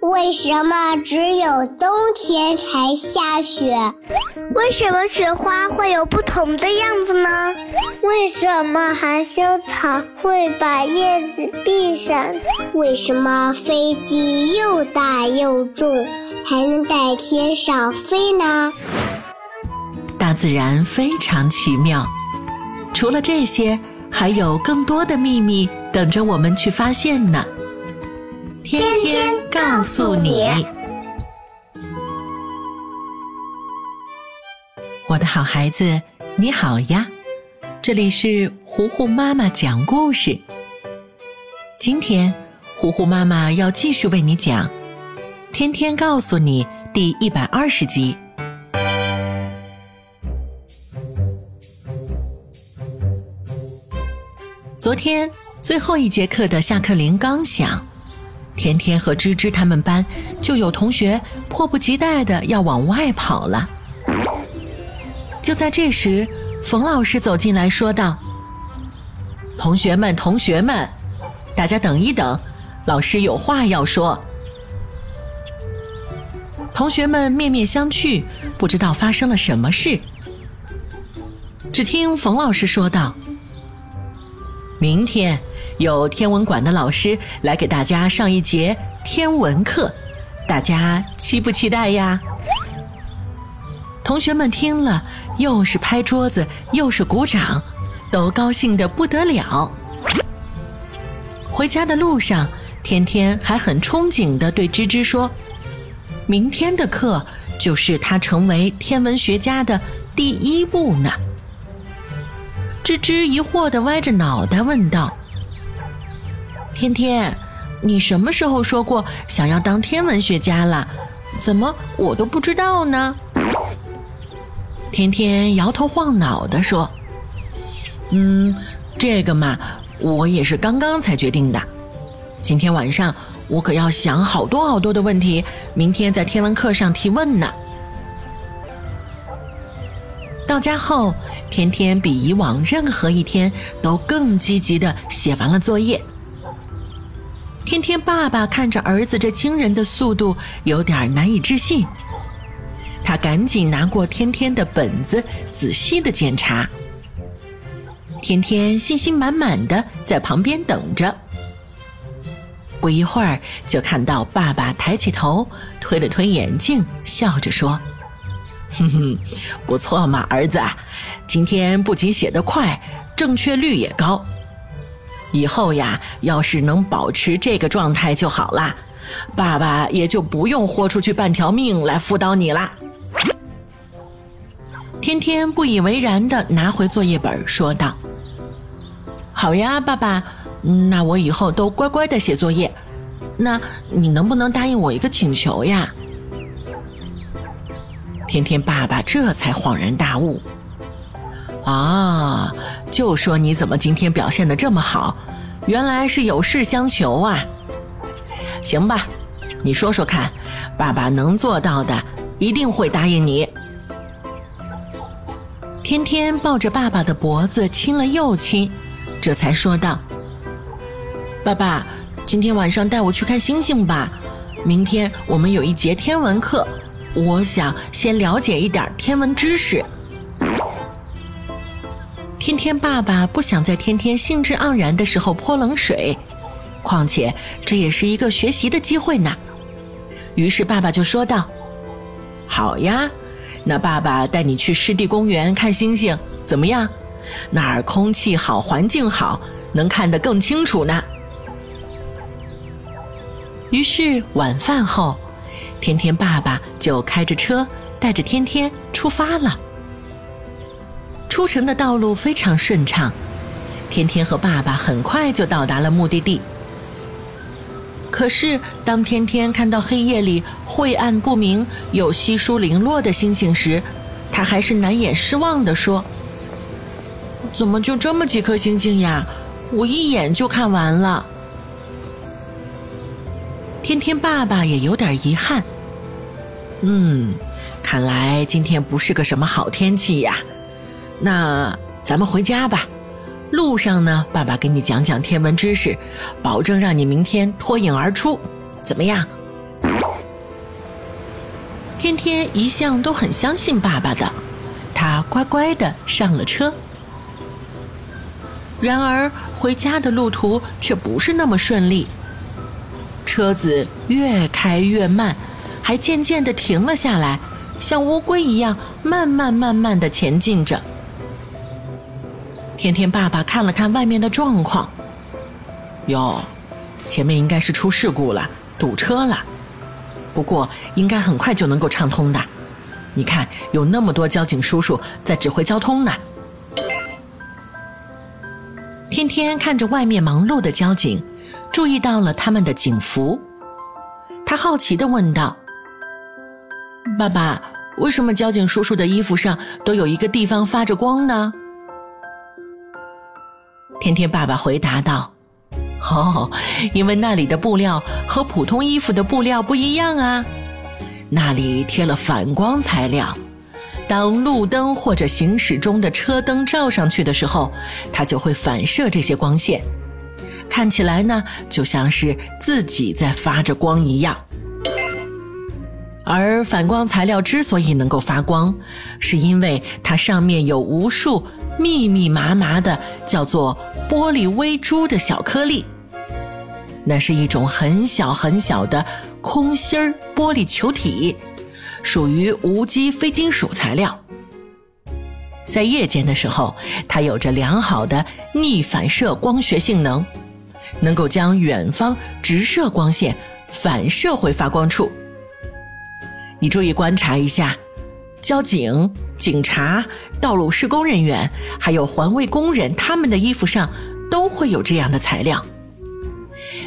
为什么只有冬天才下雪？为什么雪花会有不同的样子呢？为什么含羞草会把叶子闭上？为什么飞机又大又重，还能在天上飞呢？大自然非常奇妙，除了这些，还有更多的秘密等着我们去发现呢。天天告诉你，我的好孩子，你好呀！这里是糊糊妈妈讲故事。今天，糊糊妈妈要继续为你讲《天天告诉你》第一百二十集。昨天最后一节课的下课铃刚响。天天和芝芝他们班就有同学迫不及待的要往外跑了。就在这时，冯老师走进来说道：“同学们，同学们，大家等一等，老师有话要说。”同学们面面相觑，不知道发生了什么事。只听冯老师说道：“明天。”有天文馆的老师来给大家上一节天文课，大家期不期待呀？同学们听了，又是拍桌子，又是鼓掌，都高兴的不得了。回家的路上，天天还很憧憬的对芝芝说：“明天的课就是他成为天文学家的第一步呢。”芝芝疑惑的歪着脑袋问道。天天，你什么时候说过想要当天文学家了？怎么我都不知道呢？天天摇头晃脑的说：“嗯，这个嘛，我也是刚刚才决定的。今天晚上我可要想好多好多的问题，明天在天文课上提问呢。”到家后，天天比以往任何一天都更积极的写完了作业。天天爸爸看着儿子这惊人的速度，有点难以置信。他赶紧拿过天天的本子，仔细的检查。天天信心满满的在旁边等着。不一会儿，就看到爸爸抬起头，推了推眼镜，笑着说：“哼哼，不错嘛，儿子，今天不仅写得快，正确率也高。”以后呀，要是能保持这个状态就好啦，爸爸也就不用豁出去半条命来辅导你啦。天天不以为然的拿回作业本，说道：“好呀，爸爸，那我以后都乖乖的写作业。那你能不能答应我一个请求呀？”天天爸爸这才恍然大悟。啊，就说你怎么今天表现的这么好，原来是有事相求啊。行吧，你说说看，爸爸能做到的，一定会答应你。天天抱着爸爸的脖子亲了又亲，这才说道：“爸爸，今天晚上带我去看星星吧。明天我们有一节天文课，我想先了解一点天文知识。”天天爸爸不想在天天兴致盎然的时候泼冷水，况且这也是一个学习的机会呢。于是爸爸就说道：“好呀，那爸爸带你去湿地公园看星星，怎么样？那儿空气好，环境好，能看得更清楚呢。”于是晚饭后，天天爸爸就开着车带着天天出发了。出城的道路非常顺畅，天天和爸爸很快就到达了目的地。可是，当天天看到黑夜里晦暗不明、有稀疏零落的星星时，他还是难掩失望地说：“怎么就这么几颗星星呀？我一眼就看完了。”天天爸爸也有点遗憾。嗯，看来今天不是个什么好天气呀。那咱们回家吧，路上呢，爸爸给你讲讲天文知识，保证让你明天脱颖而出，怎么样？天天一向都很相信爸爸的，他乖乖的上了车。然而回家的路途却不是那么顺利，车子越开越慢，还渐渐的停了下来，像乌龟一样慢慢慢慢的前进着。天天爸爸看了看外面的状况，哟，前面应该是出事故了，堵车了。不过应该很快就能够畅通的，你看有那么多交警叔叔在指挥交通呢。天天看着外面忙碌的交警，注意到了他们的警服，他好奇地问道：“爸爸，为什么交警叔叔的衣服上都有一个地方发着光呢？”天天爸爸回答道。哦，因为那里的布料和普通衣服的布料不一样啊，那里贴了反光材料，当路灯或者行驶中的车灯照上去的时候，它就会反射这些光线，看起来呢就像是自己在发着光一样。而反光材料之所以能够发光，是因为它上面有无数密密麻麻的叫做玻璃微珠的小颗粒。那是一种很小很小的空心儿玻璃球体，属于无机非金属材料。在夜间的时候，它有着良好的逆反射光学性能，能够将远方直射光线反射回发光处。你注意观察一下，交警、警察、道路施工人员，还有环卫工人，他们的衣服上都会有这样的材料。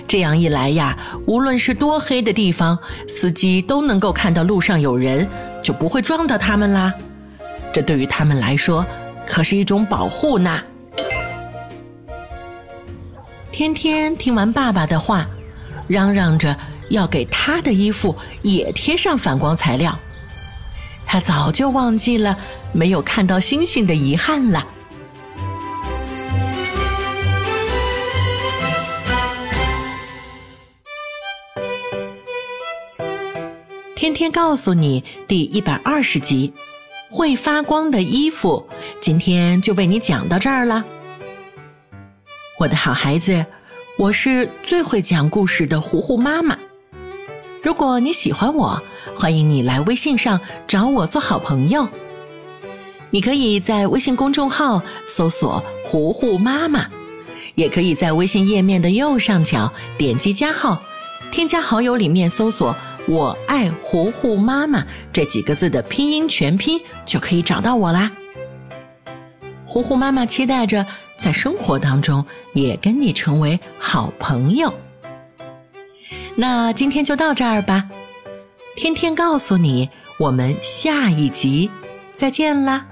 这样一来呀，无论是多黑的地方，司机都能够看到路上有人，就不会撞到他们啦。这对于他们来说，可是一种保护呢。天天听完爸爸的话，嚷嚷着。要给他的衣服也贴上反光材料，他早就忘记了没有看到星星的遗憾了。天天告诉你第一百二十集，会发光的衣服，今天就为你讲到这儿了。我的好孩子，我是最会讲故事的糊糊妈妈。如果你喜欢我，欢迎你来微信上找我做好朋友。你可以在微信公众号搜索“糊糊妈妈”，也可以在微信页面的右上角点击加号，添加好友里面搜索“我爱糊糊妈妈”这几个字的拼音全拼，就可以找到我啦。糊糊妈妈期待着在生活当中也跟你成为好朋友。那今天就到这儿吧，天天告诉你，我们下一集再见啦。